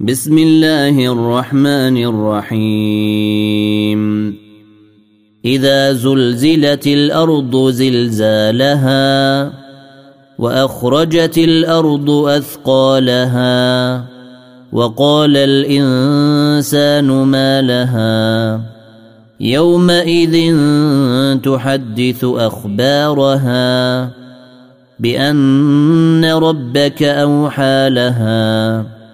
بسم الله الرحمن الرحيم. إذا زلزلت الأرض زلزالها وأخرجت الأرض أثقالها وقال الإنسان ما لها يومئذ تحدث أخبارها بأن ربك أوحى لها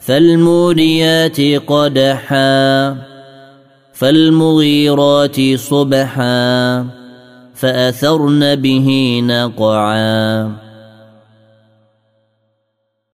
فالموريات قدحا فالمغيرات صبحا فأثرن به نقعا.